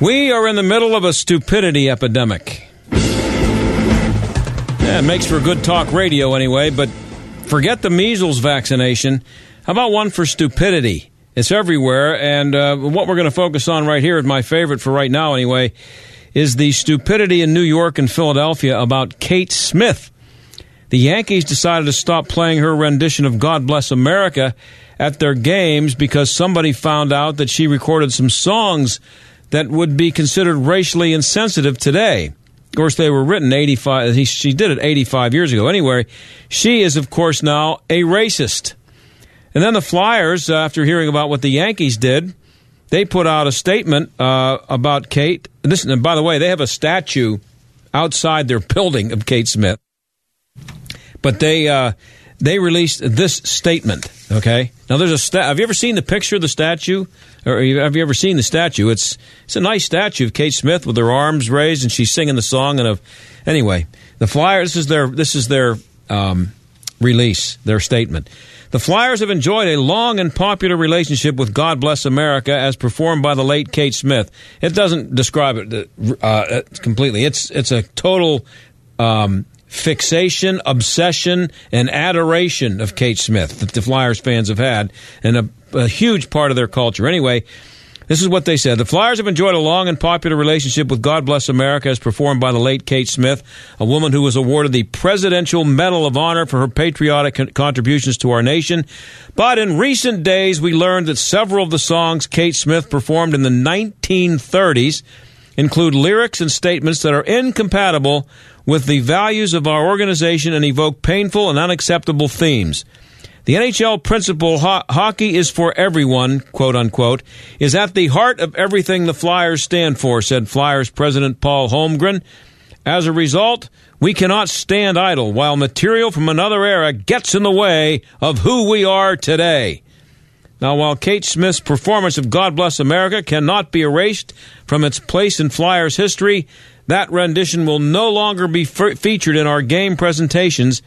We are in the middle of a stupidity epidemic. Yeah, it makes for good talk radio anyway, but forget the measles vaccination. How about one for stupidity? It's everywhere, and uh, what we're going to focus on right here is my favorite for right now anyway, is the stupidity in New York and Philadelphia about Kate Smith. The Yankees decided to stop playing her rendition of God Bless America at their games because somebody found out that she recorded some songs that would be considered racially insensitive today. Of course, they were written 85, he, she did it 85 years ago. Anyway, she is, of course, now a racist. And then the Flyers, uh, after hearing about what the Yankees did, they put out a statement uh, about Kate. This, and by the way, they have a statue outside their building of Kate Smith. But they uh, they released this statement. Okay, now there's a sta- have you ever seen the picture of the statue, or have you ever seen the statue? It's it's a nice statue of Kate Smith with her arms raised and she's singing the song. And of anyway, the Flyers. This is their this is their um, release, their statement. The Flyers have enjoyed a long and popular relationship with God Bless America as performed by the late Kate Smith. It doesn't describe it uh, completely. It's it's a total um, fixation, obsession, and adoration of Kate Smith that the Flyers fans have had, and a, a, huge part of their culture. Anyway, this is what they said. The Flyers have enjoyed a long and popular relationship with God Bless America as performed by the late Kate Smith, a woman who was awarded the Presidential Medal of Honor for her patriotic contributions to our nation. But in recent days, we learned that several of the songs Kate Smith performed in the 1930s include lyrics and statements that are incompatible with the values of our organization and evoke painful and unacceptable themes. The NHL principle, ho- hockey is for everyone, quote unquote, is at the heart of everything the Flyers stand for, said Flyers President Paul Holmgren. As a result, we cannot stand idle while material from another era gets in the way of who we are today. Now, while Kate Smith's performance of God Bless America cannot be erased from its place in Flyers history, that rendition will no longer be featured in our game presentations.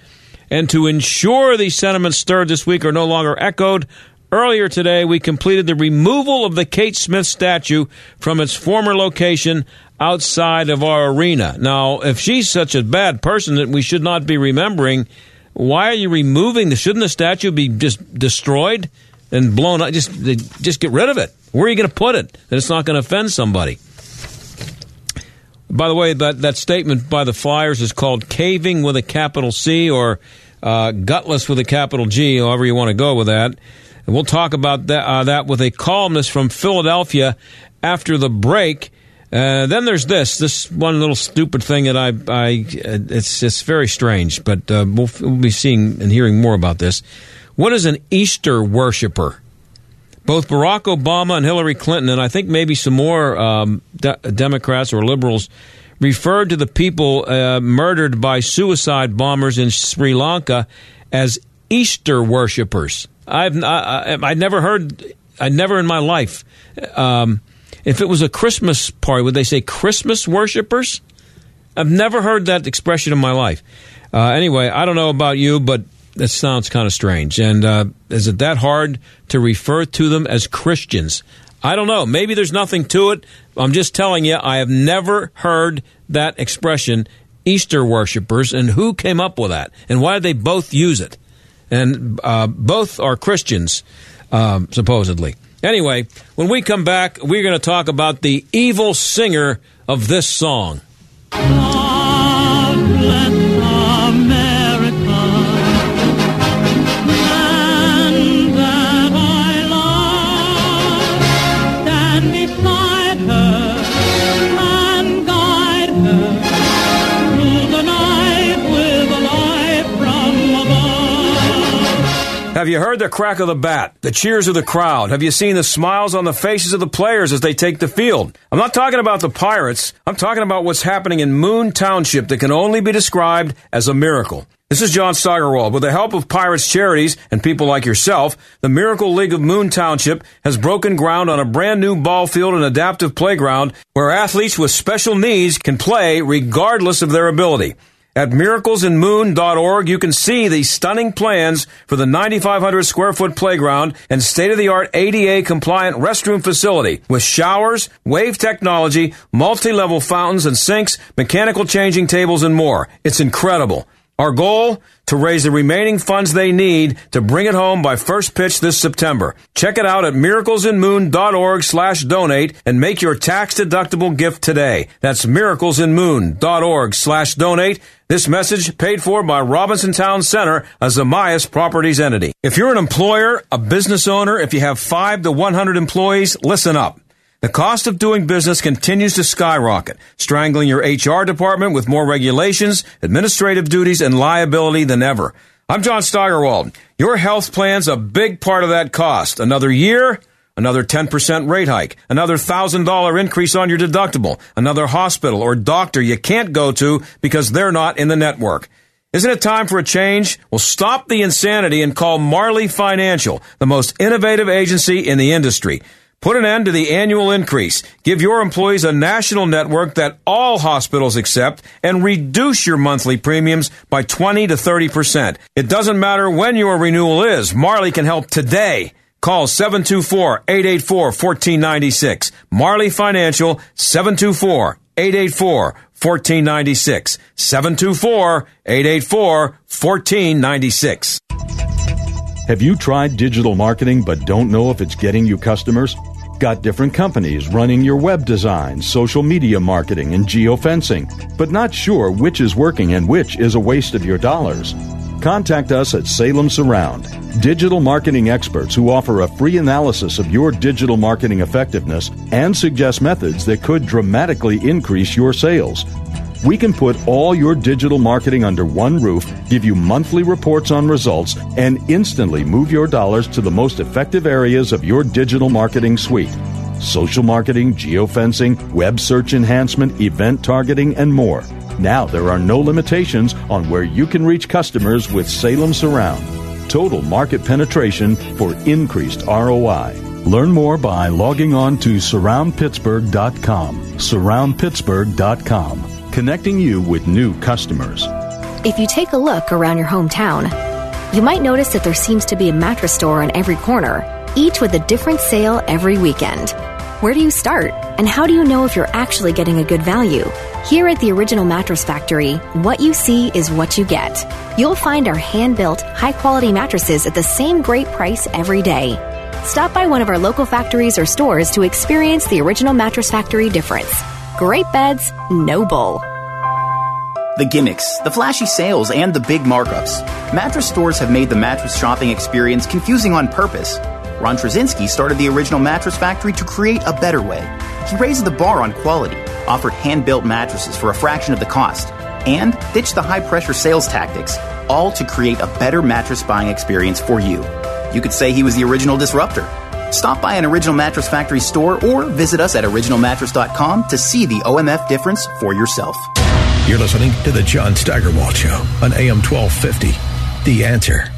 And to ensure these sentiments stirred this week are no longer echoed, earlier today we completed the removal of the Kate Smith statue from its former location outside of our arena. Now, if she's such a bad person that we should not be remembering, why are you removing the? Shouldn't the statue be just destroyed and blown up? Just, just get rid of it. Where are you going to put it? That it's not going to offend somebody. By the way, that, that statement by the Flyers is called caving with a capital C or uh, gutless with a capital G, however you want to go with that. And we'll talk about that, uh, that with a columnist from Philadelphia after the break. Uh, then there's this, this one little stupid thing that I, I it's it's very strange, but uh, we'll, we'll be seeing and hearing more about this. What is an Easter worshiper? Both Barack Obama and Hillary Clinton, and I think maybe some more um, de- Democrats or liberals, referred to the people uh, murdered by suicide bombers in Sri Lanka as Easter worshippers. I've I, I, I never heard, I never in my life. Um, if it was a Christmas party, would they say Christmas worshippers? I've never heard that expression in my life. Uh, anyway, I don't know about you, but that sounds kind of strange. And uh, is it that hard to refer to them as Christians? I don't know. Maybe there's nothing to it. I'm just telling you, I have never heard that expression, Easter worshippers, and who came up with that, and why did they both use it? And uh, both are Christians, um, supposedly. Anyway, when we come back, we're going to talk about the evil singer of this song. Have you heard the crack of the bat, the cheers of the crowd? Have you seen the smiles on the faces of the players as they take the field? I'm not talking about the Pirates. I'm talking about what's happening in Moon Township that can only be described as a miracle. This is John Steigerwald. With the help of Pirates Charities and people like yourself, the Miracle League of Moon Township has broken ground on a brand new ball field and adaptive playground where athletes with special needs can play regardless of their ability. At miraclesinmoon.org, you can see the stunning plans for the 9,500 square foot playground and state of the art ADA compliant restroom facility with showers, wave technology, multi level fountains and sinks, mechanical changing tables, and more. It's incredible. Our goal? To raise the remaining funds they need to bring it home by first pitch this September. Check it out at miraclesinmoon.org slash donate and make your tax deductible gift today. That's miraclesinmoon.org slash donate. This message paid for by Robinson Town Center, a Zamias Properties entity. If you're an employer, a business owner, if you have 5 to 100 employees, listen up. The cost of doing business continues to skyrocket, strangling your HR department with more regulations, administrative duties, and liability than ever. I'm John Steigerwald. Your health plan's a big part of that cost. Another year, another 10% rate hike, another $1,000 increase on your deductible, another hospital or doctor you can't go to because they're not in the network. Isn't it time for a change? Well, stop the insanity and call Marley Financial, the most innovative agency in the industry. Put an end to the annual increase. Give your employees a national network that all hospitals accept and reduce your monthly premiums by 20 to 30%. It doesn't matter when your renewal is. Marley can help today. Call 724-884-1496. Marley Financial 724-884-1496. 724-884-1496. Have you tried digital marketing but don't know if it's getting you customers? Got different companies running your web design, social media marketing, and geofencing, but not sure which is working and which is a waste of your dollars? Contact us at Salem Surround, digital marketing experts who offer a free analysis of your digital marketing effectiveness and suggest methods that could dramatically increase your sales. We can put all your digital marketing under one roof, give you monthly reports on results, and instantly move your dollars to the most effective areas of your digital marketing suite social marketing, geofencing, web search enhancement, event targeting, and more. Now there are no limitations on where you can reach customers with Salem Surround. Total market penetration for increased ROI. Learn more by logging on to surroundpittsburgh.com. Surroundpittsburgh.com connecting you with new customers. If you take a look around your hometown, you might notice that there seems to be a mattress store on every corner, each with a different sale every weekend. Where do you start? And how do you know if you're actually getting a good value? Here at the Original Mattress Factory, what you see is what you get. You'll find our hand built, high quality mattresses at the same great price every day. Stop by one of our local factories or stores to experience the Original Mattress Factory difference. Great beds, no bull. The gimmicks, the flashy sales, and the big markups. Mattress stores have made the mattress shopping experience confusing on purpose. Ron Trzcinski started the original Mattress Factory to create a better way. He raised the bar on quality, offered hand built mattresses for a fraction of the cost, and ditched the high pressure sales tactics, all to create a better mattress buying experience for you. You could say he was the original disruptor. Stop by an Original Mattress Factory store or visit us at originalmattress.com to see the OMF difference for yourself. You're listening to The John Steigerwald Show on AM 1250. The answer.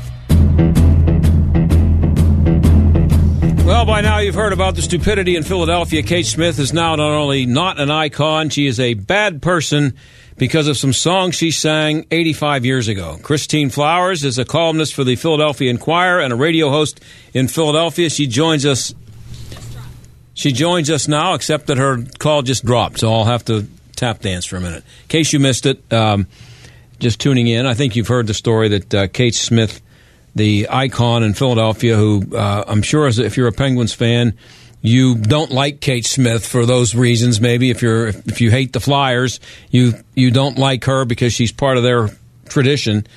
Well, by now you've heard about the stupidity in Philadelphia. Kate Smith is now not only not an icon, she is a bad person because of some songs she sang 85 years ago. Christine Flowers is a columnist for the Philadelphia Inquirer and a radio host in Philadelphia. She joins us. She joins us now, except that her call just dropped, so I'll have to tap dance for a minute. In case you missed it, um, just tuning in, I think you've heard the story that uh, Kate Smith, the icon in Philadelphia, who uh, I'm sure, as if you're a Penguins fan, you don't like Kate Smith for those reasons. Maybe if you're if you hate the Flyers, you you don't like her because she's part of their tradition.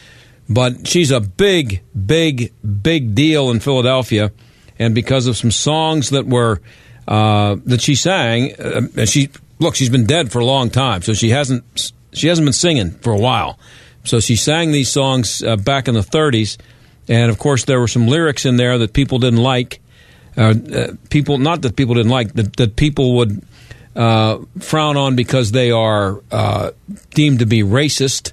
But she's a big, big, big deal in Philadelphia, and because of some songs that were uh, that she sang, uh, and she look, she's been dead for a long time, so she hasn't she hasn't been singing for a while. So she sang these songs uh, back in the 30s, and of course there were some lyrics in there that people didn't like. Uh, uh, people, not that people didn't like, that, that people would uh, frown on because they are uh, deemed to be racist.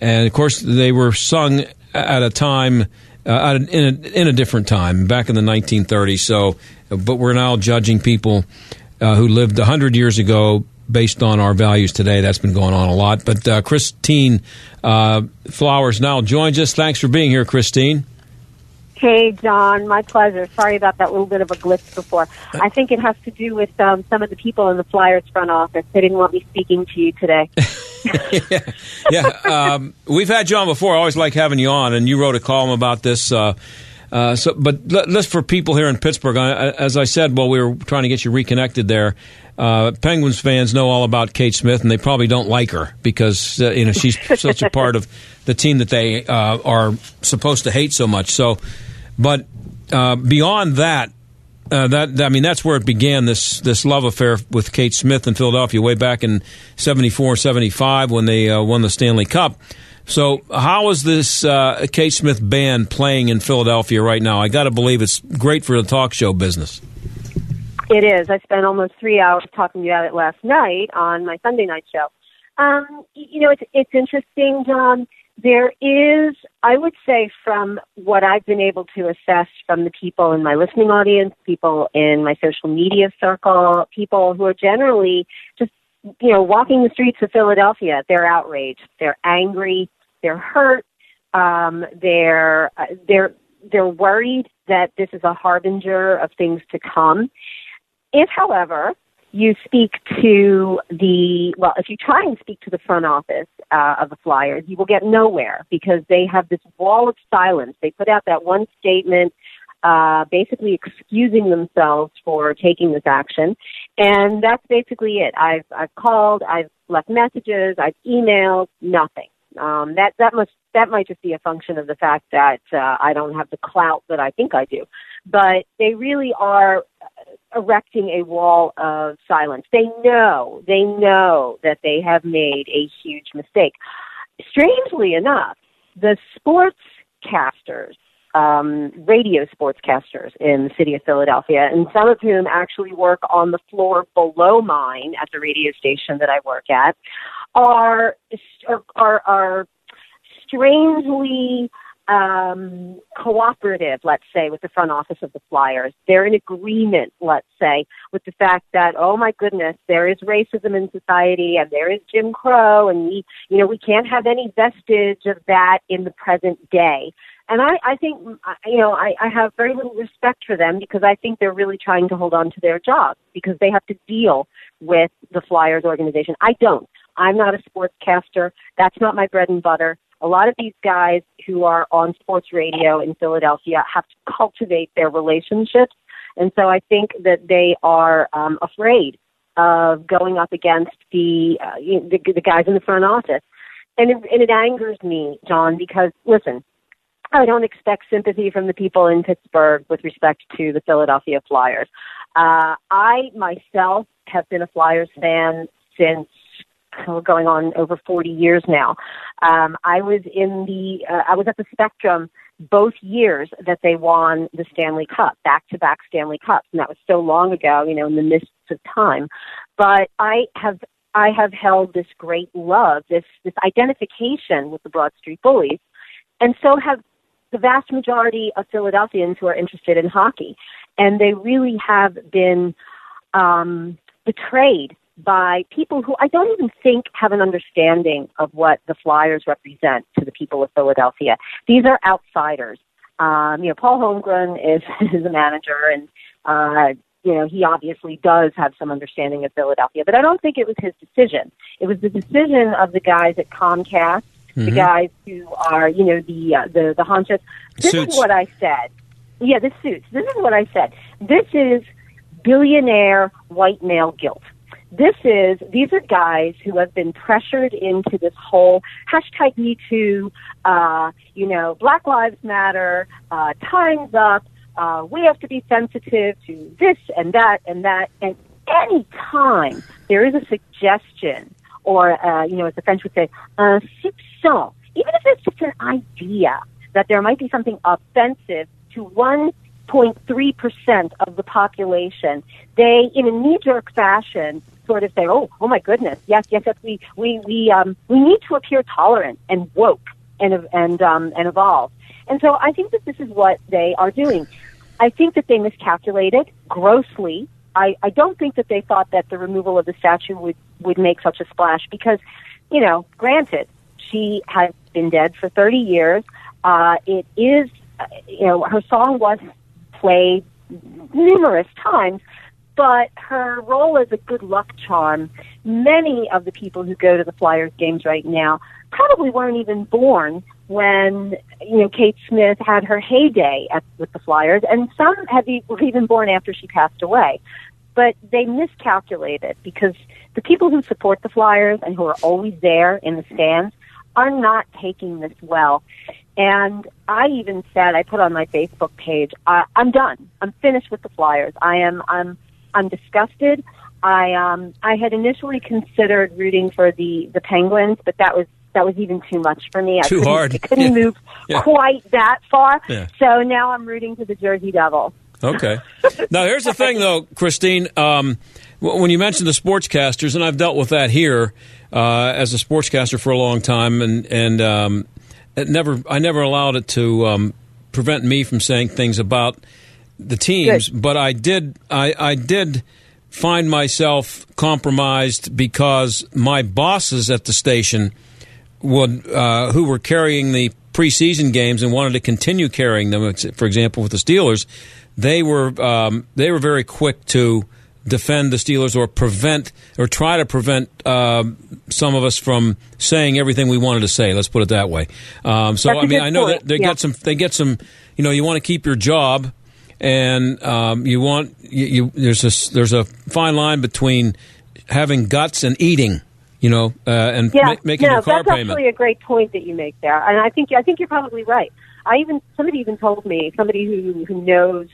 And of course, they were sung at a time, uh, in, a, in a different time, back in the 1930s. So, but we're now judging people uh, who lived 100 years ago based on our values today. That's been going on a lot. But uh, Christine Flowers now joins us. Thanks for being here, Christine. Hey, John, my pleasure. Sorry about that little bit of a glitch before. I think it has to do with um, some of the people in the Flyers front office. They didn't want me speaking to you today. yeah, yeah. Um, we've had you on before. I always like having you on, and you wrote a column about this. Uh, uh, so, but just for people here in Pittsburgh, as I said, while we were trying to get you reconnected there, uh, Penguins fans know all about Kate Smith, and they probably don't like her because uh, you know she's such a part of the team that they uh, are supposed to hate so much. So, but uh, beyond that, uh, that I mean, that's where it began. This this love affair with Kate Smith in Philadelphia, way back in 74, 75, when they uh, won the Stanley Cup. So, how is this uh, Kate Smith band playing in Philadelphia right now? I got to believe it's great for the talk show business. It is. I spent almost three hours talking about it last night on my Sunday night show. Um, you know, it's it's interesting, John. There is, I would say, from what I've been able to assess from the people in my listening audience, people in my social media circle, people who are generally just, you know, walking the streets of Philadelphia, they're outraged, they're angry, they're hurt, um, they're uh, they're they're worried that this is a harbinger of things to come. If, however, you speak to the well, if you try and speak to the front office uh, of the Flyers, you will get nowhere because they have this wall of silence. They put out that one statement, uh, basically excusing themselves for taking this action, and that's basically it. I've I've called, I've left messages, I've emailed, nothing. Um, that that must that might just be a function of the fact that uh, I don't have the clout that I think I do. But they really are erecting a wall of silence. They know, they know that they have made a huge mistake. Strangely enough, the sportscasters, um, radio sportscasters in the city of Philadelphia, and some of whom actually work on the floor below mine at the radio station that I work at, are are are strangely um, cooperative, let's say, with the front office of the Flyers. They're in agreement, let's say, with the fact that, oh my goodness, there is racism in society and there is Jim Crow and we, you know, we can't have any vestige of that in the present day. And I, I think, you know, I, I have very little respect for them because I think they're really trying to hold on to their jobs because they have to deal with the Flyers organization. I don't. I'm not a sportscaster. That's not my bread and butter a lot of these guys who are on sports radio in Philadelphia have to cultivate their relationships. And so I think that they are um, afraid of going up against the, uh, the, the guys in the front office. And it, and it angers me, John, because listen, I don't expect sympathy from the people in Pittsburgh with respect to the Philadelphia Flyers. Uh, I myself have been a Flyers fan since going on over 40 years now. Um, I was in the, uh, I was at the Spectrum both years that they won the Stanley Cup, back to back Stanley Cups, and that was so long ago, you know, in the midst of time. But I have, I have held this great love, this this identification with the Broad Street Bullies, and so have the vast majority of Philadelphians who are interested in hockey, and they really have been um, betrayed by people who I don't even think have an understanding of what the Flyers represent to the people of Philadelphia. These are outsiders. Um, you know, Paul Holmgren is, is a manager, and uh, you know he obviously does have some understanding of Philadelphia. But I don't think it was his decision. It was the decision of the guys at Comcast, mm-hmm. the guys who are you know the uh, the the honchos. This suits. is what I said. Yeah, this suits. This is what I said. This is billionaire white male guilt this is these are guys who have been pressured into this whole hashtag Me Too, uh, you know, Black Lives Matter, uh, Times Up. Uh, we have to be sensitive to this and that and that. And any time there is a suggestion, or uh, you know, as the French would say, un soupçon, even if it's just an idea that there might be something offensive to 1.3% of the population, they, in a knee-jerk fashion, sort of say, "Oh, oh my goodness, yes, yes, yes, we we we um, we need to appear tolerant and woke and and um, and evolve." And so I think that this is what they are doing. I think that they miscalculated grossly. I, I don't think that they thought that the removal of the statue would, would make such a splash because, you know, granted, she has been dead for 30 years. Uh, it is, uh, you know, her song was played numerous times, but her role as a good luck charm, many of the people who go to the Flyers games right now probably weren't even born when you know Kate Smith had her heyday at, with the Flyers, and some have were even born after she passed away. But they miscalculated because the people who support the Flyers and who are always there in the stands are not taking this well. And I even said, I put on my Facebook page, I, I'm done. I'm finished with the Flyers. I am, I'm, I'm disgusted. I, um, I had initially considered rooting for the, the Penguins, but that was that was even too much for me. Too I couldn't, hard. I couldn't Yeah. move Yeah. quite that far. Yeah. So now I'm rooting for the Jersey Devil. Okay. Now, here's the thing, though, Christine. Um, when you mentioned the sportscasters, and I've dealt with that here uh, as a sportscaster for a long time, and and um, it never, I never allowed it to um, prevent me from saying things about the teams, but I did, I, I did find myself compromised because my bosses at the station would uh, who were carrying the preseason games and wanted to continue carrying them. For example, with the Steelers, they were um, they were very quick to defend the Steelers or prevent or try to prevent um, some of us from saying everything we wanted to say. Let's put it that way. Um, so I mean, I know point. that they Yeah. get some they get some. You know, you want to keep your job, and um, you want you, you there's a there's a fine line between having guts and eating. You know, uh, and Yeah, ma- making no, your car that's payment. actually a great point that you make there, and I think I think you're probably right. I even somebody even told me somebody who who knows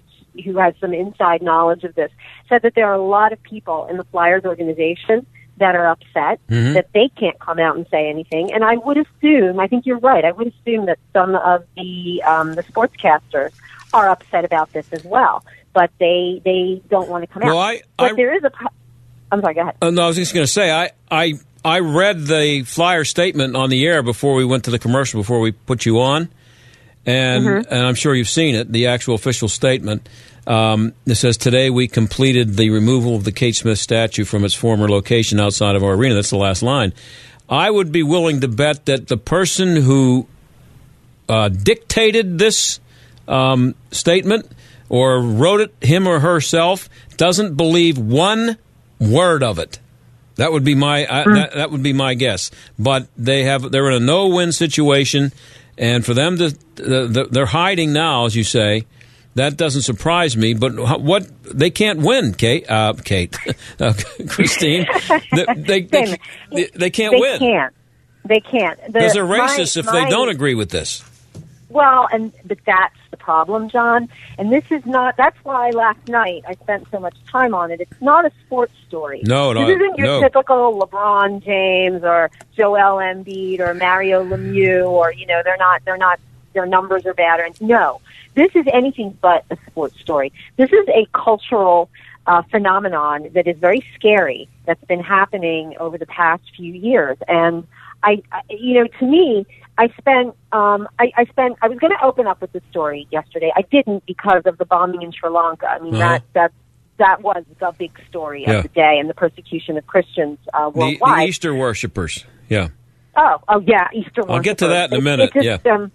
who has some inside knowledge of this said that there are a lot of people in the Flyers organization that are upset Mhm. that they can't come out and say anything. And I would assume, I think you're right. I would assume that some of the um, the sportscasters are upset about this as well, but they they don't want to come Well, out. I- but I- there is a. I'm sorry. Go ahead. Uh, no, I was just going to say I, I I read the flyer statement on the air before we went to the commercial before we put you on, and Mm-hmm. and I'm sure you've seen it. The actual official statement. Um, it says today we completed the removal of the Kate Smith statue from its former location outside of our arena. That's the last line. I would be willing to bet that the person who uh, dictated this um, statement or wrote it him or herself doesn't believe one word of it. That would be my I, that, that would be my guess. But they have they're in a no win situation, and for them to the, they're hiding now, as you say. That doesn't surprise me, but what they can't win, Kate, uh, Kate, uh, Christine, they, they, they, they, can't they win can't. They can't. Because they're my- racist if my- they don't agree with this. Well, and but that's the problem, John. And this is not. That's why last night I spent so much time on it. It's not a sports story. No, no, this isn't your no. typical LeBron James or Joel Embiid or Mario Lemieux or you know they're not. They're not. Their numbers are bad. Or, no, this is anything but a sports story. This is a cultural uh, phenomenon that is very scary. That's been happening over the past few years, and I, I you know, to me, I spent, um, I, I spent, I was going to open up with this story yesterday. I didn't because of the bombing in Sri Lanka. I mean, Uh-huh. that, that, that was the big story Yeah. of the day and the persecution of Christians uh, The, worldwide. the Easter worshippers, yeah. Oh, oh yeah, Easter. I'll get to that in a minute, It- it just, yeah. Um,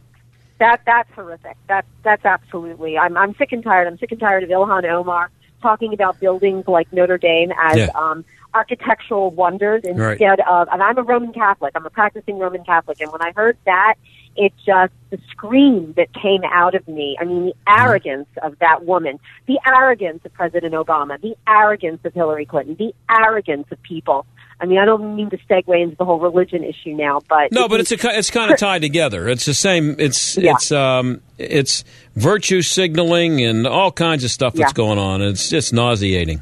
that that's horrific. That that's absolutely. I'm I'm sick and tired. I'm sick and tired of Ilhan Omar talking about buildings like Notre Dame as Yeah. um, architectural wonders Right. instead of. And I'm a Roman Catholic. I'm a practicing Roman Catholic. And when I heard that, it just the scream that came out of me. I mean, the arrogance of that woman, the arrogance of President Obama, the arrogance of Hillary Clinton, the arrogance of people. I mean, I don't mean to segue into the whole religion issue now, but No, but it's a, it's kind of tied together. It's the same. It's Yeah. it's um it's virtue signaling and all kinds of stuff that's Yeah. going on. It's just nauseating.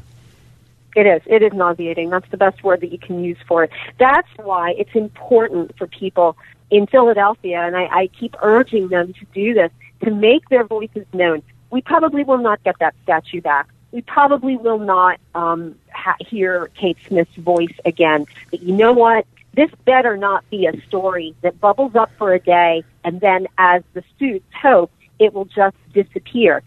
It is. It is nauseating. That's the best word that you can use for it. That's why it's important for people in Philadelphia, and I, I keep urging them to do this, to make their voices known. We probably will not get that statue back. We probably will not um, ha- hear Kate Smith's voice again. But you know what? This better not be a story that bubbles up for a day and then, as the suits hope, it will just disappear.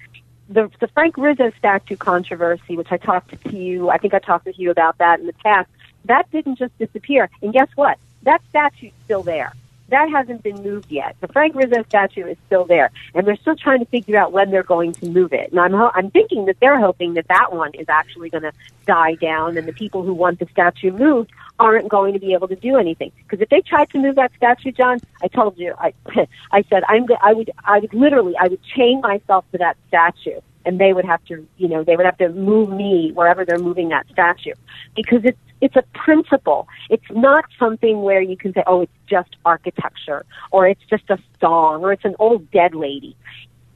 The, the Frank Rizzo statue controversy, which I talked to you, I think I talked to you about that in the past, that didn't just disappear. And guess what? That statue's still there that hasn't been moved yet. The Frank Rizzo statue is still there, and they're still trying to figure out when they're going to move it. And I'm ho- I'm thinking that they're hoping that that one is actually going to die down, and the people who want the statue moved aren't going to be able to do anything. Because if they tried to move that statue, John, I told you, I I said I'm I would I would literally I would chain myself to that statue and they would have to, you know, they would have to move me wherever they're moving that statue because it's it's a principle. It's not something where you can say, oh, it's just architecture or it's just a song or it's an old dead lady.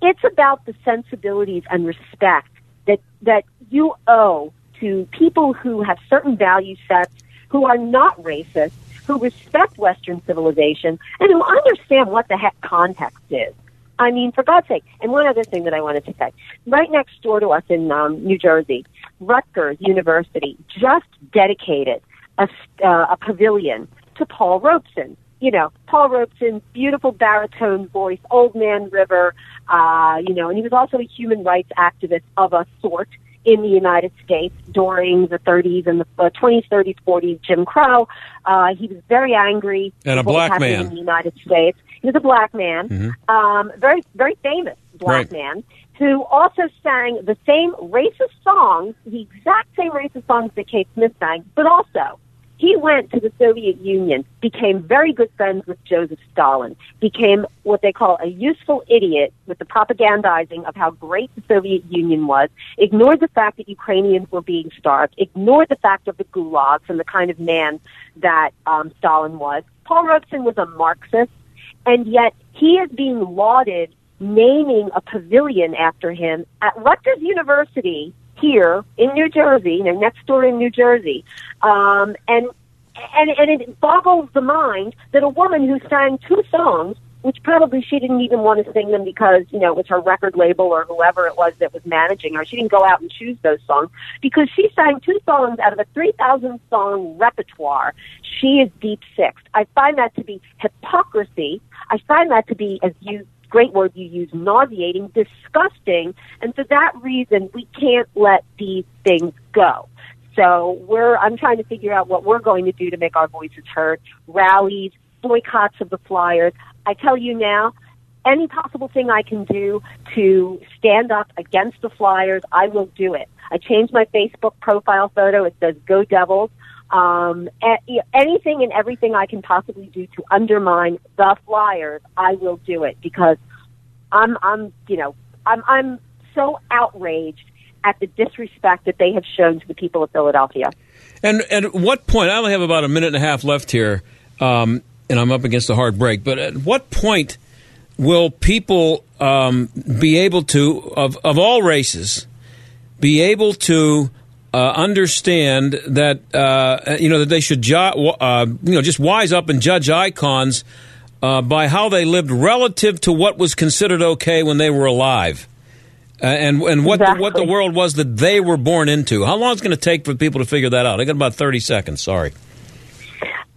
It's about the sensibilities and respect that that you owe to people who have certain value sets, who are not racist, who respect Western civilization, and who understand what the heck context is. I mean, for God's sake. And one other thing that I wanted to say. Right next door to us in um, New Jersey, Rutgers University just dedicated a, uh, a pavilion to Paul Robeson. You know, Paul Robeson, beautiful baritone voice, Old Man River, uh, you know, and he was also a human rights activist of a sort in the United States during the 30s and the uh, 20s, 30s, 40s, Jim Crow. Uh, he was very angry. And a black man. In the United States. He was a black man, mm-hmm. um, very, very famous black right. man, who also sang the same racist songs, the exact same racist songs that Kate Smith sang, but also he went to the Soviet Union, became very good friends with Joseph Stalin, became what they call a useful idiot with the propagandizing of how great the Soviet Union was, ignored the fact that Ukrainians were being starved, ignored the fact of the gulags and the kind of man that um, Stalin was. Paul Robeson was a Marxist and yet he is being lauded naming a pavilion after him at Rutgers University here in New Jersey, you know, next door in New Jersey. Um, and, and, and it boggles the mind that a woman who sang two songs which probably she didn't even want to sing them because, you know, it was her record label or whoever it was that was managing her. She didn't go out and choose those songs because she sang two songs out of a 3,000 song repertoire. She is deep sixth. I find that to be hypocrisy. I find that to be, as you great word you use, nauseating, disgusting, and for that reason, we can't let these things go. So we're, I'm trying to figure out what we're going to do to make our voices heard. Rallies, boycotts of the Flyers. I tell you now, any possible thing I can do to stand up against the Flyers, I will do it. I changed my Facebook profile photo. It says "Go Devils." Um, anything and everything I can possibly do to undermine the Flyers, I will do it because I'm, I'm, you know, I'm, I'm so outraged at the disrespect that they have shown to the people of Philadelphia. And at what point? I only have about a minute and a half left here. Um, and I'm up against a hard break. But at what point will people um, be able to, of, of all races, be able to uh, understand that uh, you know that they should ju- uh, you know just wise up and judge icons uh, by how they lived relative to what was considered okay when they were alive, uh, and and what exactly. the, what the world was that they were born into. How long is it going to take for people to figure that out? I got about thirty seconds. Sorry.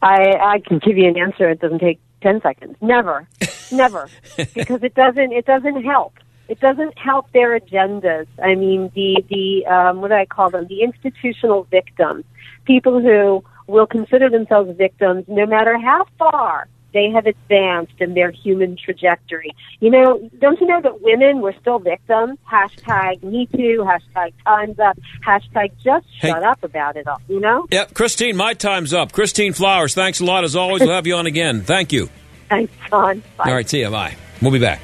I I can give you an answer. It doesn't take ten seconds. Never, never, because it doesn't it doesn't help. It doesn't help their agendas. I mean, the the um, what do I call them? The institutional victims, people who will consider themselves victims, no matter how far they have advanced in their human trajectory. You know, don't you know that women were still victims? Hashtag Me Too, hashtag Time's Up, hashtag just hey. shut up about it all, you know? Yep, Christine, my time's up. Christine Flowers, thanks a lot as always. We'll have you on again. Thank you. Thanks, John. Bye. All right, see you. Bye. We'll be back.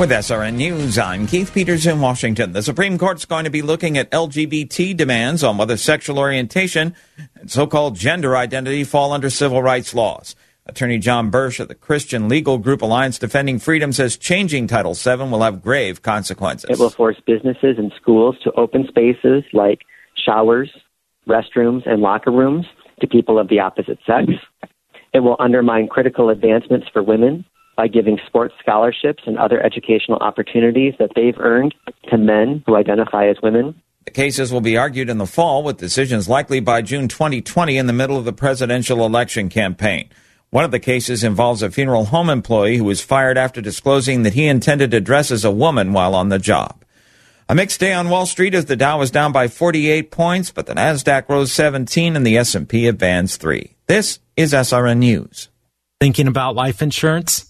With SRN News, I'm Keith Peters in Washington. The Supreme Court's going to be looking at LGBT demands on whether sexual orientation and so-called gender identity fall under civil rights laws. Attorney John Bursch of the Christian legal group Alliance Defending Freedom says changing Title VII will have grave consequences. It will force businesses and schools to open spaces like showers restrooms, and locker rooms to people of the opposite sex. It will undermine critical advancements for women by giving sports scholarships and other educational opportunities that they've earned to men who identify as women. The cases will be argued in the fall, with decisions likely by June 2020 in the middle of the presidential election campaign. One of the cases involves a funeral home employee who was fired after disclosing that he intended to dress as a woman while on the job. A mixed day on Wall Street as the Dow was down by 48 points, but the Nasdaq rose 17 and the S&P advanced 3. This is SRN News. Thinking about life insurance?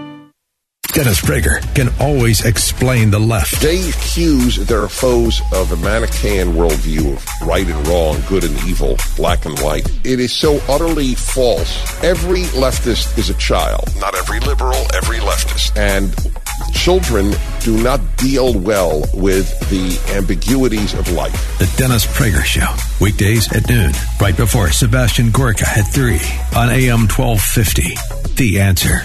Dennis Prager can always explain the left. They accuse their foes of a Manichaean worldview of right and wrong, good and evil, black and white. It is so utterly false. Every leftist is a child. Not every liberal, every leftist. And children do not deal well with the ambiguities of life. The Dennis Prager Show. Weekdays at noon, right before Sebastian Gorka at 3 on AM 1250. The answer.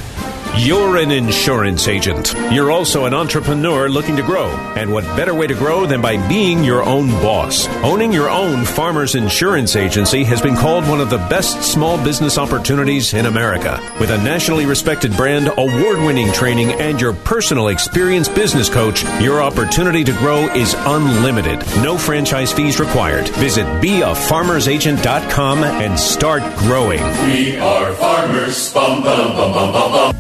You're an insurance agent. You're also an entrepreneur looking to grow. And what better way to grow than by being your own boss? Owning your own farmer's insurance agency has been called one of the best small business opportunities in America. With a nationally respected brand, award winning training, and your personal experienced business coach, your opportunity to grow is unlimited. No franchise fees required. Visit beafarmersagent.com and start growing. We are farmers. Bum, bum, bum.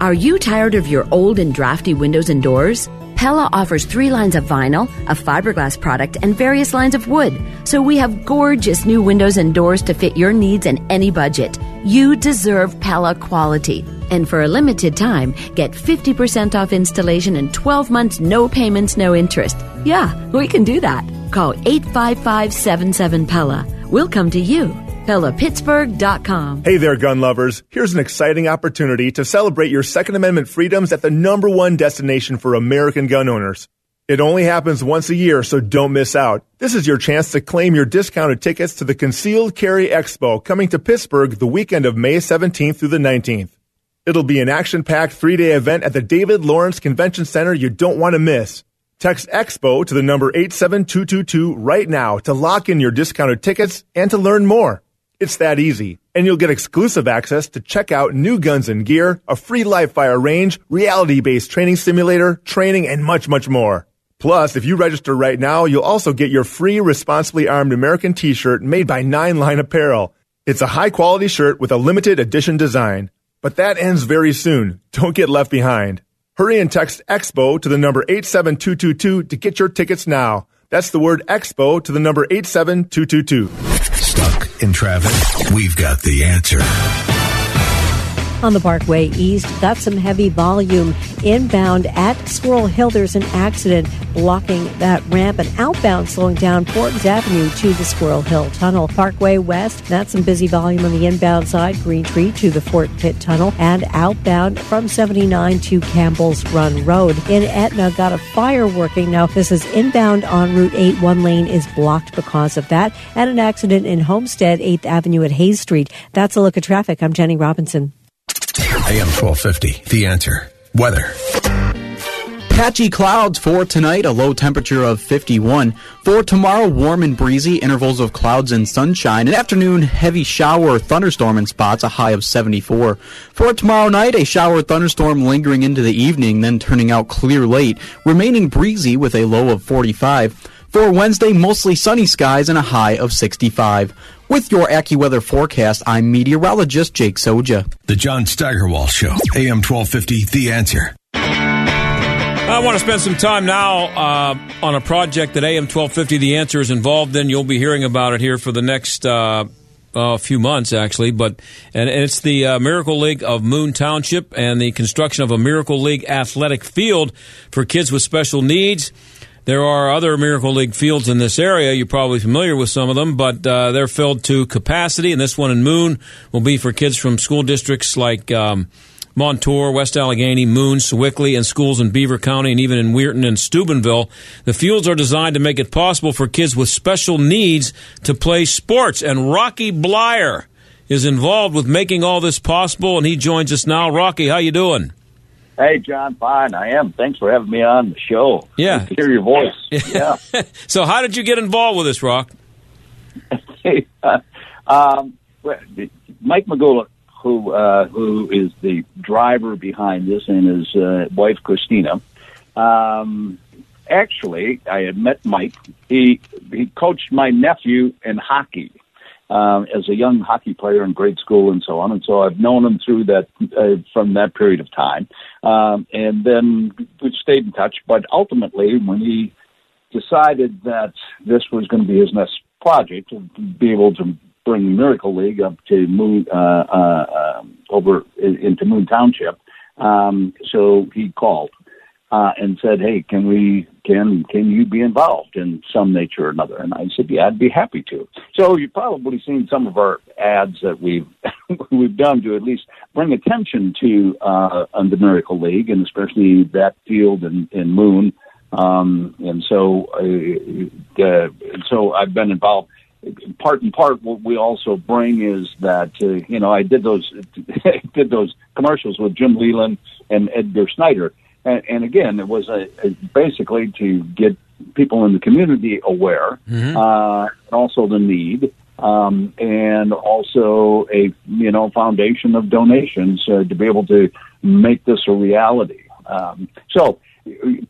Are you tired of your old and drafty windows and doors? Pella offers three lines of vinyl, a fiberglass product, and various lines of wood. So we have gorgeous new windows and doors to fit your needs and any budget. You deserve Pella quality. And for a limited time, get 50% off installation and 12 months no payments, no interest. Yeah, we can do that. Call 855 77 Pella. We'll come to you. PellaPittsburgh.com. Hey there, gun lovers. Here's an exciting opportunity to celebrate your Second Amendment freedoms at the number one destination for American gun owners. It only happens once a year, so don't miss out. This is your chance to claim your discounted tickets to the Concealed Carry Expo coming to Pittsburgh the weekend of May 17th through the 19th. It'll be an action packed three day event at the David Lawrence Convention Center you don't want to miss. Text EXPO to the number 87222 right now to lock in your discounted tickets and to learn more. It's that easy. And you'll get exclusive access to check out new guns and gear, a free live fire range, reality based training simulator, training, and much, much more. Plus, if you register right now, you'll also get your free Responsibly Armed American t shirt made by Nine Line Apparel. It's a high quality shirt with a limited edition design. But that ends very soon. Don't get left behind. Hurry and text EXPO to the number 87222 to get your tickets now. That's the word EXPO to the number 87222. Stuck in traffic? We've got the answer. On the Parkway East, got some heavy volume inbound at Squirrel Hill. There's an accident blocking that ramp and outbound slowing down Forbes Avenue to the Squirrel Hill Tunnel. Parkway West, that's some busy volume on the inbound side, Green Tree to the Fort Pitt Tunnel, and outbound from 79 to Campbell's Run Road. In Etna, got a fire working. Now, this is inbound on Route 8. One lane is blocked because of that. And an accident in Homestead, 8th Avenue at Hayes Street. That's a look at traffic. I'm Jenny Robinson. AM 1250, The Answer. Weather. Patchy clouds for tonight, a low temperature of 51. For tomorrow, warm and breezy, intervals of clouds and sunshine. An afternoon, heavy shower, or thunderstorm in spots, a high of 74. For tomorrow night, a shower or thunderstorm lingering into the evening, then turning out clear late, remaining breezy with a low of 45. For Wednesday, mostly sunny skies and a high of 65. With your AccuWeather forecast, I'm meteorologist Jake Sojda. The John Steigerwald Show, AM 1250, The Answer. I want to spend some time now uh, on a project that AM 1250 The Answer is involved in. You'll be hearing about it here for the next uh, uh, few months, actually. But and, and it's the uh, Miracle League of Moon Township and the construction of a Miracle League athletic field for kids with special needs. There are other Miracle League fields in this area. You're probably familiar with some of them, but uh, they're filled to capacity. And this one in Moon will be for kids from school districts like. Um, Montour, West Allegheny, Moon, Sewickley, and schools in Beaver County and even in Weirton and Steubenville. The fields are designed to make it possible for kids with special needs to play sports. And Rocky Bleier is involved with making all this possible, and he joins us now. Rocky, how you doing? Hey, John, fine. I am. Thanks for having me on the show. Yeah. Nice hear your voice. Yeah. so, how did you get involved with this, Rock? um, Mike Magula who uh, who is the driver behind this, and his uh, wife Christina. Um, actually, I had met Mike. He he coached my nephew in hockey um, as a young hockey player in grade school and so on, and so I've known him through that uh, from that period of time. Um, and then we stayed in touch. But ultimately, when he decided that this was going to be his next project to be able to bring Miracle League up to Moon uh, uh, um, over into Moon Township. Um, so he called uh, and said, "Hey, can we can can you be involved in some nature or another?" And I said, "Yeah, I'd be happy to." So you've probably seen some of our ads that we've we've done to at least bring attention to uh, the Miracle League and especially that field in, in Moon. Um, and so, uh, uh, so I've been involved part and part what we also bring is that uh, you know I did those did those commercials with Jim Leyland and Edgar Snyder, and, and again it was a, a, basically to get people in the community aware, mm-hmm. uh, and also the need, um, and also a you know foundation of donations uh, to be able to make this a reality. Um, so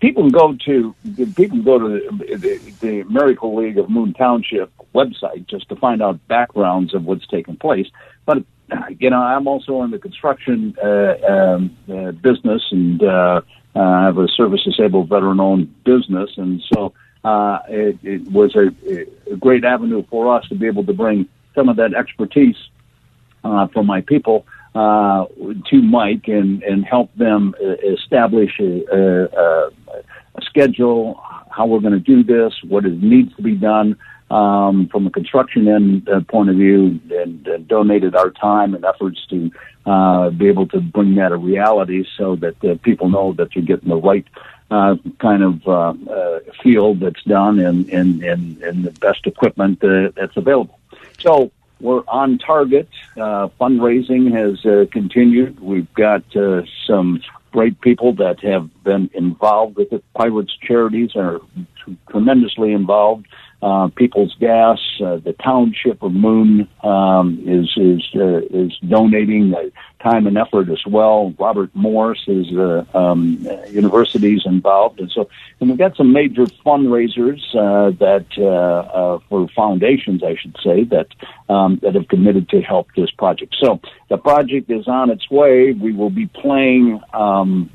people can go to people can go to the, the, the Miracle League of Moon Township website just to find out backgrounds of what's taken place. But you know, I'm also in the construction uh, um, uh, business, and uh, uh I have a service disabled veteran owned business, and so uh, it, it was a, a great avenue for us to be able to bring some of that expertise uh, from my people uh, to Mike and, and help them uh, establish a, a, a schedule, how we're going to do this, what it needs to be done um, from a construction end uh, point of view, and, and donated our time and efforts to uh, be able to bring that a reality so that uh, people know that you're getting the right uh, kind of uh, uh, field that's done and, and, and, and the best equipment uh, that's available. So we're on target. Uh, fundraising has uh, continued. We've got uh, some great people that have been involved with it. Pirates Charities are tremendously involved uh, People's Gas, uh, the township of Moon um, is is uh, is donating time and effort as well. Robert Morris is uh, um, universities involved, and so and we've got some major fundraisers uh, that for foundations, I should say, that um, that have committed to help this project. So the project is on its way. We will be playing. Um,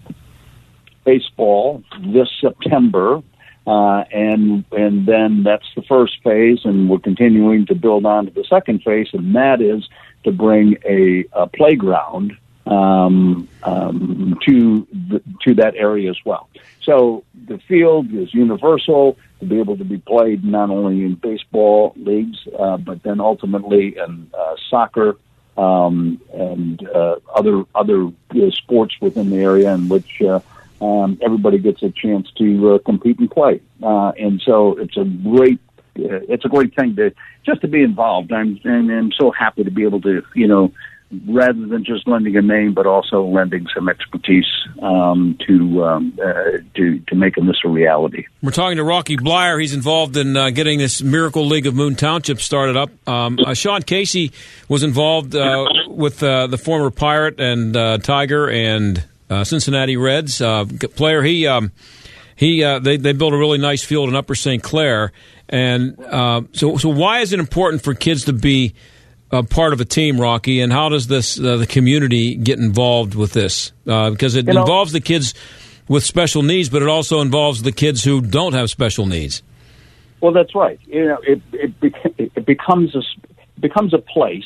baseball this September uh, and and then that's the first phase, and we're continuing to build on to the second phase, and that is to bring a, a playground um, um, to the, to that area as well. So the field is universal to be able to be played not only in baseball leagues, uh, but then ultimately in uh, soccer um, and uh, other other sports within the area in which uh, um, everybody gets a chance to uh, compete and play. Uh, and so it's a great uh, it's a great thing to just to be involved. I'm and I'm so happy to be able to you know rather than just lending a name, but also lending some expertise um, to um, uh, to to making this a reality. We're talking to Rocky Bleier. He's involved in uh, getting this Miracle League of Moon Township started up. Um, uh, Sean Casey was involved uh, with uh, the former Pirate and uh, Tiger and uh, Cincinnati Reds uh, player. He um, he uh, they they built a really nice field in Upper St. Clair, and uh, so so why is it important for kids to be a part of a team, Rocky? And how does this uh, the community get involved with this? Uh, because it You know- involves the kids with special needs, but it also involves the kids who don't have special needs. Well, that's right. You know, it it, bec- it becomes a becomes a place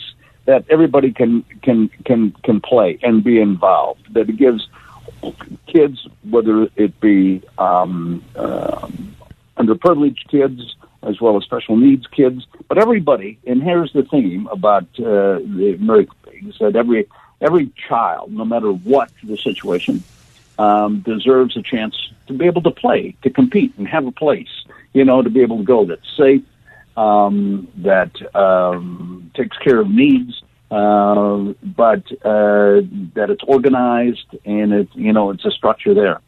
that everybody can can can can play and be involved. That it gives kids, whether it be um, um underprivileged kids as well as special needs kids, but everybody. And here's the theme about uh, the American is that every every child, no matter what the situation, um, deserves a chance to be able to play, to compete, and have a place. You know, to be able to go that's safe, um, that um, takes care of needs, uh, but uh, that it's organized and it you know it's a structure there.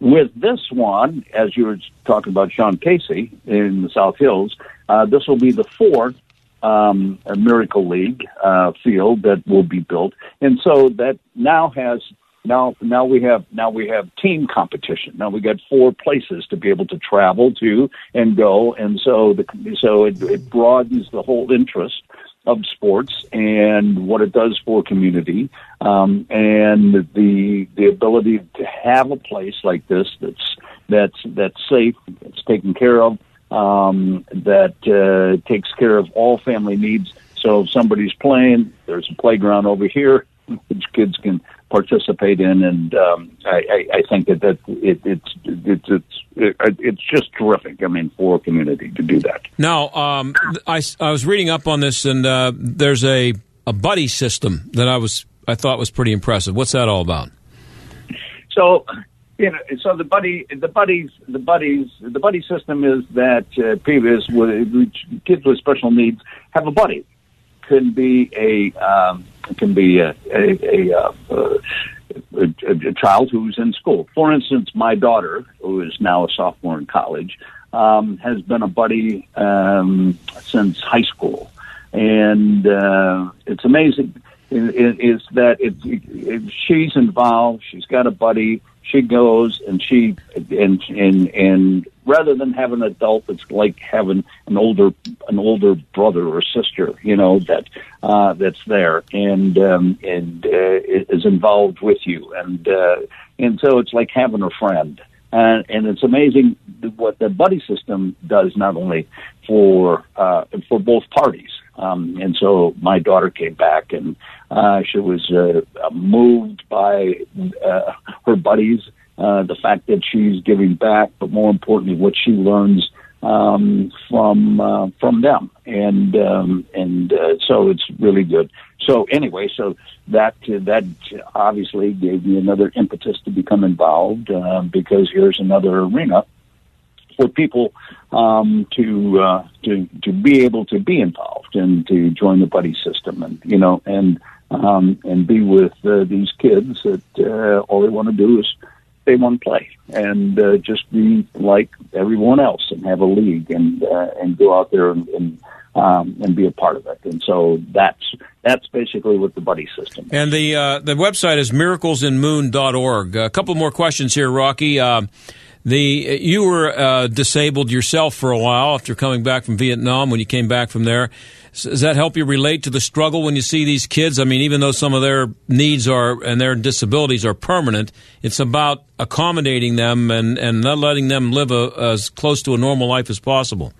With this one, as you were talking about Sean Casey in the South Hills, uh, this will be the fourth um, Miracle League uh, field that will be built, and so that now has now now we have now we have team competition. Now we got four places to be able to travel to and go, and so the so it, it broadens the whole interest of sports and what it does for community, um, and the the ability to have a place like this that's that's that's safe, that's taken care of, um, that uh, takes care of all family needs. So if somebody's playing, there's a playground over here which kids can participate in, and um, I, I, I think that that it, it's it's it's it's just terrific. I mean, for a community to do that. Now, um, I, I was reading up on this, and uh, there's a, a buddy system that I was I thought was pretty impressive. What's that all about? So, you know, so the buddy, the buddies, the buddies, the buddy system is that uh, previous kids with special needs have a buddy. Can be a um, can be a a, a, uh, a, child who's in school. For instance, my daughter, who is now a sophomore in college, um, has been a buddy um, since high school, and uh, it's amazing. Is, is that it, it, she's involved? She's got a buddy. She goes and she and and and rather than have an adult, it's like having an older an older brother or sister, you know that uh, that's there and um, and uh, is involved with you, and uh, and so it's like having a friend. And, and it's amazing what the buddy system does not only for uh, for both parties. Um, and so my daughter came back and uh, she was uh, moved by uh, her buddies, uh, the fact that she's giving back, but more importantly, what she learns um, from uh, from them, and um, and uh, so it's really good. So anyway, so that that obviously gave me another impetus to become involved uh, because here's another arena for people um, to uh, to to be able to be involved and to join the buddy system, and you know, and um, and be with uh, these kids that uh, all they want to do is they want to play and uh, just be like everyone else and have a league and uh, and go out there and. and um, and be a part of it, and so that's that's basically what the buddy system. Is. And the uh, the website is miraclesinmoon.org. A couple more questions here, Rocky. Uh, the you were uh, disabled yourself for a while after coming back from Vietnam. When you came back from there, does that help you relate to the struggle when you see these kids? I mean, even though some of their needs are and their disabilities are permanent, it's about accommodating them and and not letting them live a, as close to a normal life as possible.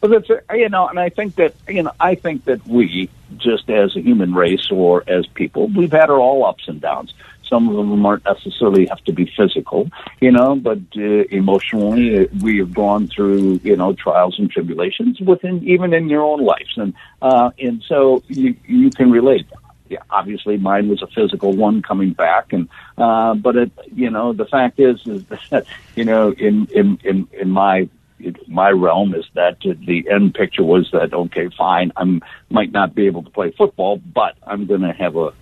Well, that's you know, and I think that you know, I think that we, just as a human race or as people, we've had our all ups and downs. Some of them aren't necessarily have to be physical, you know, but uh, emotionally, uh, we have gone through you know trials and tribulations within even in your own lives, and uh, and so you you can relate. Yeah, obviously, mine was a physical one coming back, and uh, but it, you know, the fact is, is that you know, in in in, in my my realm is that the end picture was that okay, fine, I might not be able to play football, but I'm going to have a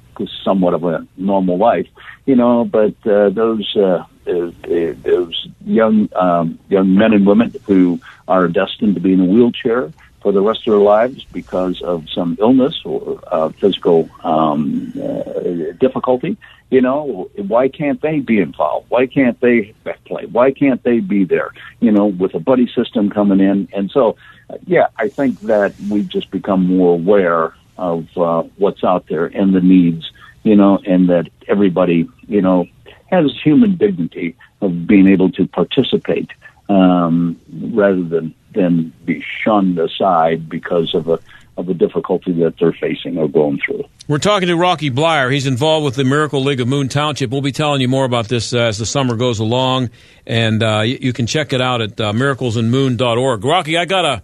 somewhat of a normal life, you know. But uh, those uh, uh, those young um, young men and women who are destined to be in a wheelchair, for the rest of their lives because of some illness or uh, physical um, uh, difficulty. You know, why can't they be involved? Why can't they play? Why can't they be there? You know, with a buddy system coming in, and so uh, yeah, I think that we've just become more aware of uh, what's out there and the needs. You know, and that everybody, you know, has human dignity of being able to participate um, rather than than be shunned aside because of a of a difficulty that they're facing or going through. We're talking to Rocky Bleier. He's involved with the Miracle League of Moon Township. We'll be telling you more about this uh, as the summer goes along, and uh, you, you, can check it out at uh, miraclesinmoon.org. Rocky, I gotta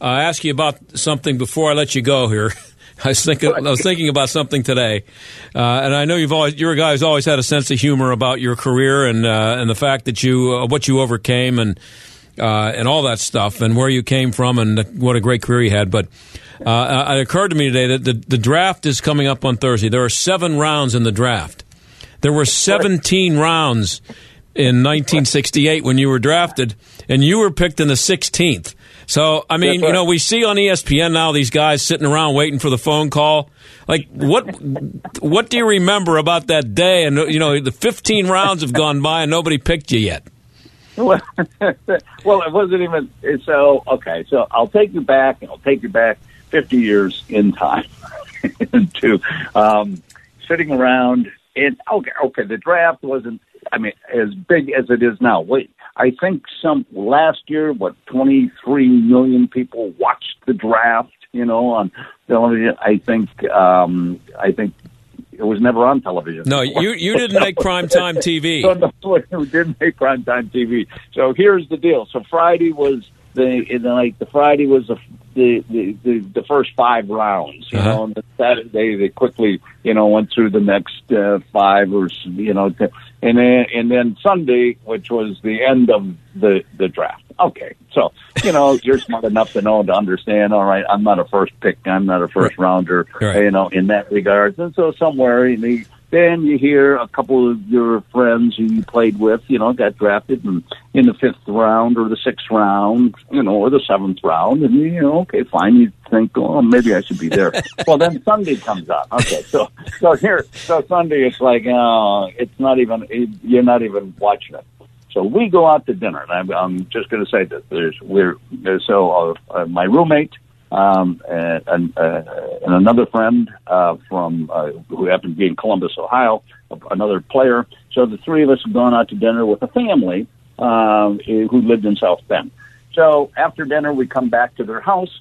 uh, ask you about something before I let you go here. I was thinking, I was thinking about something today, uh, and I know you've always you're a guy who's always had a sense of humor about your career and uh, and the fact that you uh, what you overcame and uh, and all that stuff and where you came from and what a great career you had. But uh, it occurred to me today that the the draft is coming up on Thursday. There are seven rounds in the draft. There were 17 rounds in 1968 when you were drafted, and you were picked in the 16th. So, I mean, right. you know, we see on ESPN now these guys sitting around waiting for the phone call. Like, what what do you remember about that day? And you know, the 15 rounds have gone by and nobody picked you yet. Well, well, it wasn't even so. Okay, so I'll take you back. And I'll take you back 50 years in time to um, sitting around. And okay, okay, the draft wasn't. I mean, as big as it is now. Wait, I think some last year, what 23 million people watched the draft. You know, on television. I think um, I think it was never on television. No, you you didn't make primetime TV. so no, didn't make primetime TV. So here's the deal. So Friday was the like the Friday was the the the, the, the first five rounds, you uh-huh. know, and the Saturday they quickly you know went through the next uh, five or you know, and then and then Sunday, which was the end of the the draft. Okay, so you know you're smart enough to know to understand. All right, I'm not a first pick. I'm not a first right. rounder. Right. You know, in that regard, and so somewhere in the then you hear a couple of your friends who you played with, you know, got drafted in, in the fifth round or the sixth round, you know, or the seventh round, and you know, okay, fine. You think, oh, maybe I should be there. well, then Sunday comes up. Okay, so so here, so Sunday, it's like, oh, it's not even you're not even watching it. So we go out to dinner, and I'm, I'm just going to say that there's we're so uh, uh, my roommate um, and, and, uh, and another friend uh, from uh, who happened to be in Columbus, Ohio, another player. So the three of us have gone out to dinner with a family um, who lived in South Bend. So after dinner, we come back to their house,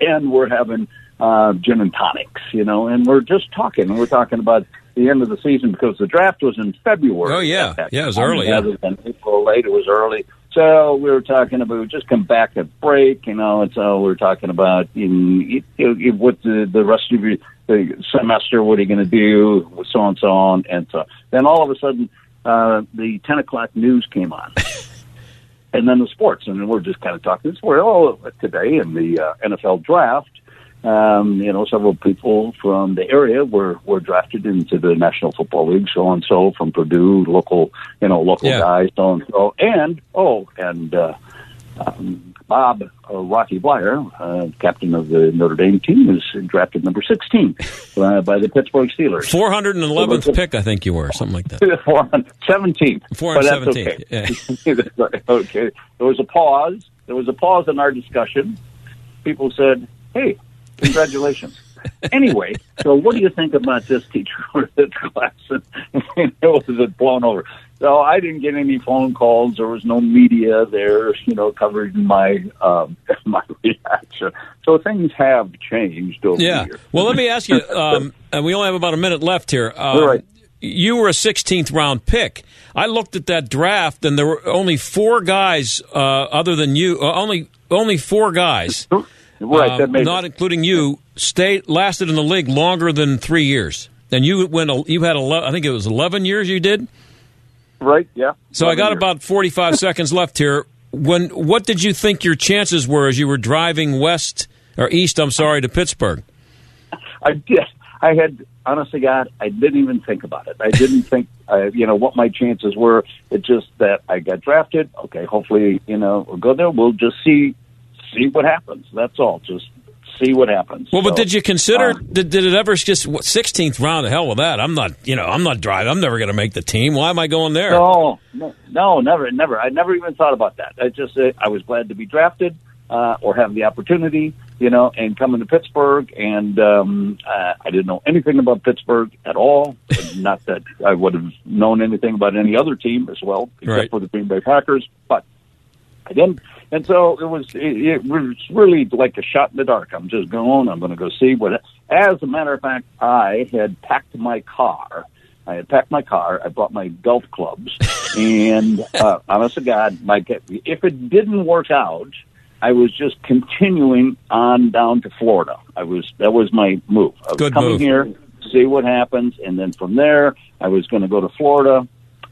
and we're having uh, gin and tonics, you know, and we're just talking. And we're talking about the end of the season because the draft was in February. Oh yeah, yeah, it was early. Rather yeah. than April late, it was early. So we were talking about just come back at break, you know, and so we are talking about in, in, what the, the rest of your, the semester, what are you going to do, so on, so on, and so. Then all of a sudden, uh, the ten o'clock news came on, and then the sports, and we're just kind of talking. We're all today in the uh, NFL draft um, you know, several people from the area were, were drafted into the National Football League, so and so, from Purdue, local, you know, local yeah. guys, so and so. And, oh, and, uh, um, Bob uh, Rocky Bleier, uh, captain of the Notre Dame team, was drafted number 16 uh, by the Pittsburgh Steelers. 411th pick, I think you were, something like that. 417. 417. Okay. Yeah. okay. There was a pause. There was a pause in our discussion. People said, hey, Congratulations. anyway, so what do you think about this teacher or this class? And, it was blown over. So I didn't get any phone calls. There was no media there, you know, covering my um, my reaction. So things have changed over yeah. Well, let me ask you, um, and we only have about a minute left here. Um, right. You were a 16th round pick. I looked at that draft, and there were only four guys uh, other than you. Uh, only only four guys right, uh, not it. including you, stayed lasted in the league longer than three years. And you went. You had I think it was eleven years. You did. Right. Yeah. So I got years. about forty-five seconds left here. When what did you think your chances were as you were driving west or east? I'm sorry to Pittsburgh. I did. I had honestly, God, I didn't even think about it. I didn't think, uh, you know, what my chances were. It's just that I got drafted. Okay, hopefully, you know, we'll go there. We'll just see see what happens. That's all. Just see what happens. Well, but did you consider? um, did, did it ever just 16th round? The hell with that. I'm not. You know, I'm not driving. I'm never going to make the team. Why am I going there? No, no, no, never, never. I never even thought about that. I just, uh, I was glad to be drafted uh, or have the opportunity, you know, and coming to Pittsburgh. And um, uh, I didn't know anything about Pittsburgh at all. Not that I would have known anything about any other team as well, except Right. for the Green Bay Packers. But I didn't. And so it was. It, it was really like a shot in the dark. I'm just going. I'm going to go see what. As a matter of fact, I had packed my car. I had packed my car. I brought my golf clubs, and uh, honest to God, my if it didn't work out, I was just continuing on down to Florida. I was that was my move. I was Good coming move. here, see what happens, and then from there, I was going to go to Florida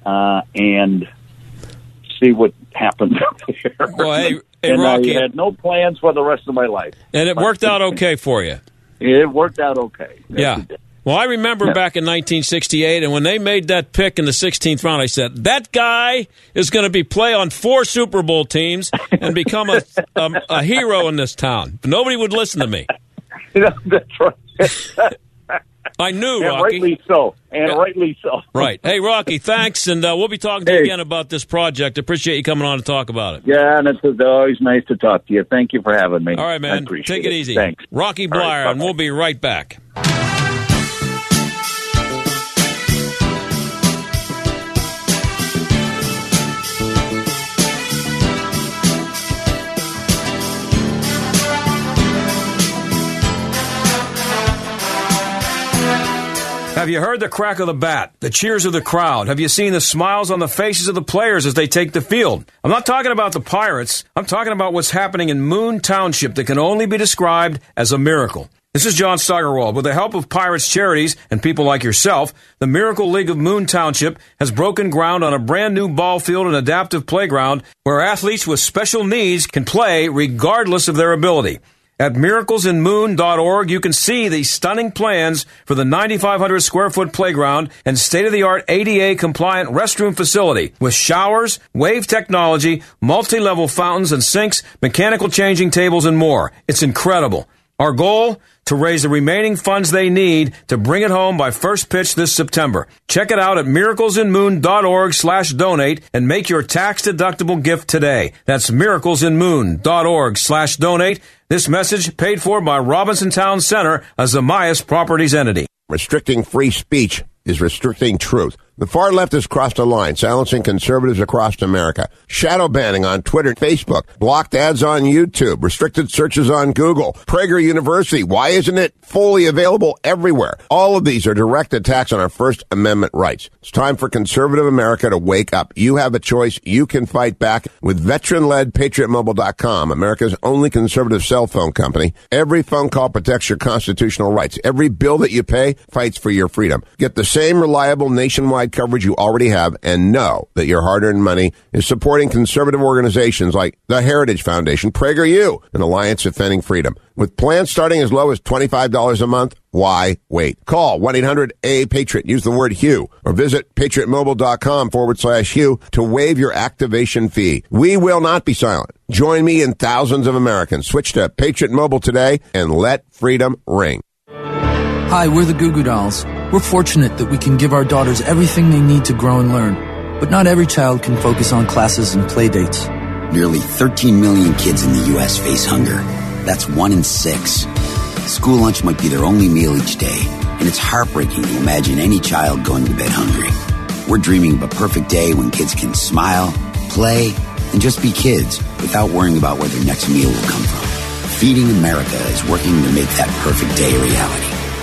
uh, and see what happens there. Well, hey, hey, and Rocky. I had no plans for the rest of my life. And it worked out okay for you. It worked out okay. Yeah. Well, I remember back in 1968, and when they made that pick in the 16th round, I said that guy is going to be play on four Super Bowl teams and become a, a, a hero in this town. But nobody would listen to me. That's right. I knew, and Rocky. rightly so. And rightly so. Right. Hey, Rocky, thanks, and uh, we'll be talking to you again about this project. Appreciate you coming on to talk about it. Yeah, and it's always nice to talk to you. Thank you for having me. All right, I man. Take it easy. Thanks. Rocky All right, Bleier, and we'll be right back. Have you heard the crack of the bat, the cheers of the crowd? Have you seen the smiles on the faces of the players as they take the field? I'm not talking about the Pirates. I'm talking about what's happening in Moon Township that can only be described as a miracle. This is John Steigerwald. With the help of Pirates charities and people like yourself, the Miracle League of Moon Township has broken ground on a brand new ball field and adaptive playground where athletes with special needs can play regardless of their ability. At miraclesinmoon.org, you can see the stunning plans for the 9,500 square foot playground and state of the art ADA compliant restroom facility with showers, wave technology, multi level fountains and sinks, mechanical changing tables, and more. It's incredible. Our goal? To raise the remaining funds they need to bring it home by first pitch this September. Check it out at miraclesinmoon.org slash donate and make your tax deductible gift today. That's miraclesinmoon.org slash donate. This message paid for by Robinson Town Center, a Zamias Properties entity. Restricting free speech is restricting truth. The far left has crossed a line, silencing conservatives across America. Shadow banning on Twitter Facebook. Blocked ads on YouTube. Restricted searches on Google. Prager University. Why isn't it fully available everywhere? All of these are direct attacks on our First Amendment rights. It's time for conservative America to wake up. You have a choice. You can fight back with veteran-led patriotmobile.com, America's only conservative cell phone company. Every phone call protects your constitutional rights. Every bill that you pay fights for your freedom. Get the same reliable nationwide coverage you already have and know that your hard-earned money is supporting conservative organizations like the Heritage Foundation, PragerU, and Alliance Defending Freedom. With plans starting as low as $25 a month, why wait? Call 1-800-A-PATRIOT. Use the word Hugh or visit patriotmobile.com forward slash Hugh to waive your activation fee. We will not be silent. Join me and thousands of Americans. Switch to Patriot Mobile today and let freedom ring. Hi, we're the Goo Goo Dolls. We're fortunate that we can give our daughters everything they need to grow and learn. But not every child can focus on classes and play dates. Nearly 13 million kids in the U.S. face hunger. That's one in six. School lunch might be their only meal each day, and it's heartbreaking to imagine any child going to bed hungry. We're dreaming of a perfect day when kids can smile, play, and just be kids without worrying about where their next meal will come from. Feeding America is working to make that perfect day a reality.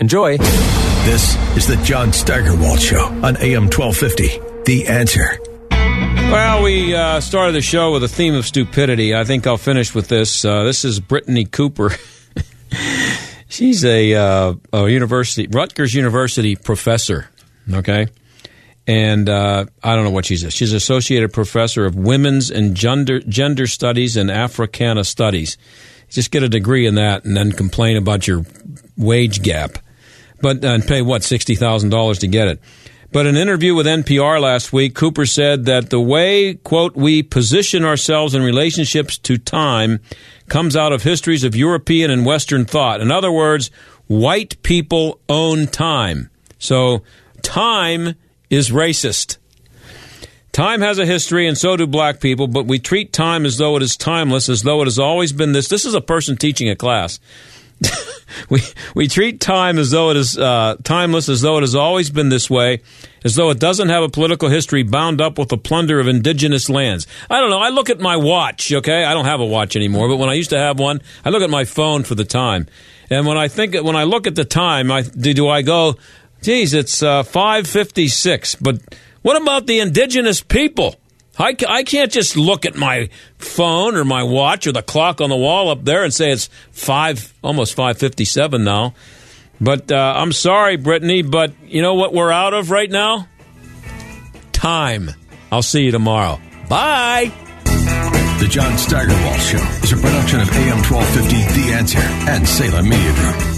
Enjoy. This is the John Steigerwald Show on AM 1250. The answer. Well, we uh, started the show with a theme of stupidity. I think I'll finish with this. Uh, this is Brittney Cooper. She's a, uh, a university, Rutgers University professor. Okay. And uh, I don't know what she's. A. She's an associated professor of women's and gender gender studies and Africana studies. Just get a degree in that, and then complain about your wage gap, but uh, and pay what sixty thousand dollars to get it. But in an interview with NPR last week, Cooper said that the way, quote, we position ourselves in relationships to time comes out of histories of European and Western thought. In other words, white people own time. So time is racist. Time has a history, and so do black people, but we treat time as though it is timeless, as though it has always been this. This is a person teaching a class. we we treat time as though it is uh, timeless, as though it has always been this way, as though it doesn't have a political history bound up with the plunder of indigenous lands. I don't know. I look at my watch. Okay, I don't have a watch anymore, but when I used to have one, I look at my phone for the time. And when I think when I look at the time, I do I go, geez, it's uh, five fifty six. But what about the indigenous people? I, I can't just look at my phone or my watch or the clock on the wall up there and say it's five, almost five fifty seven now. But uh, I'm sorry, Brittney, but you know what we're out of right now? Time. I'll see you tomorrow. Bye. The John Steigerwald Show is a production of AM 1250 The Answer and Salem Media Group.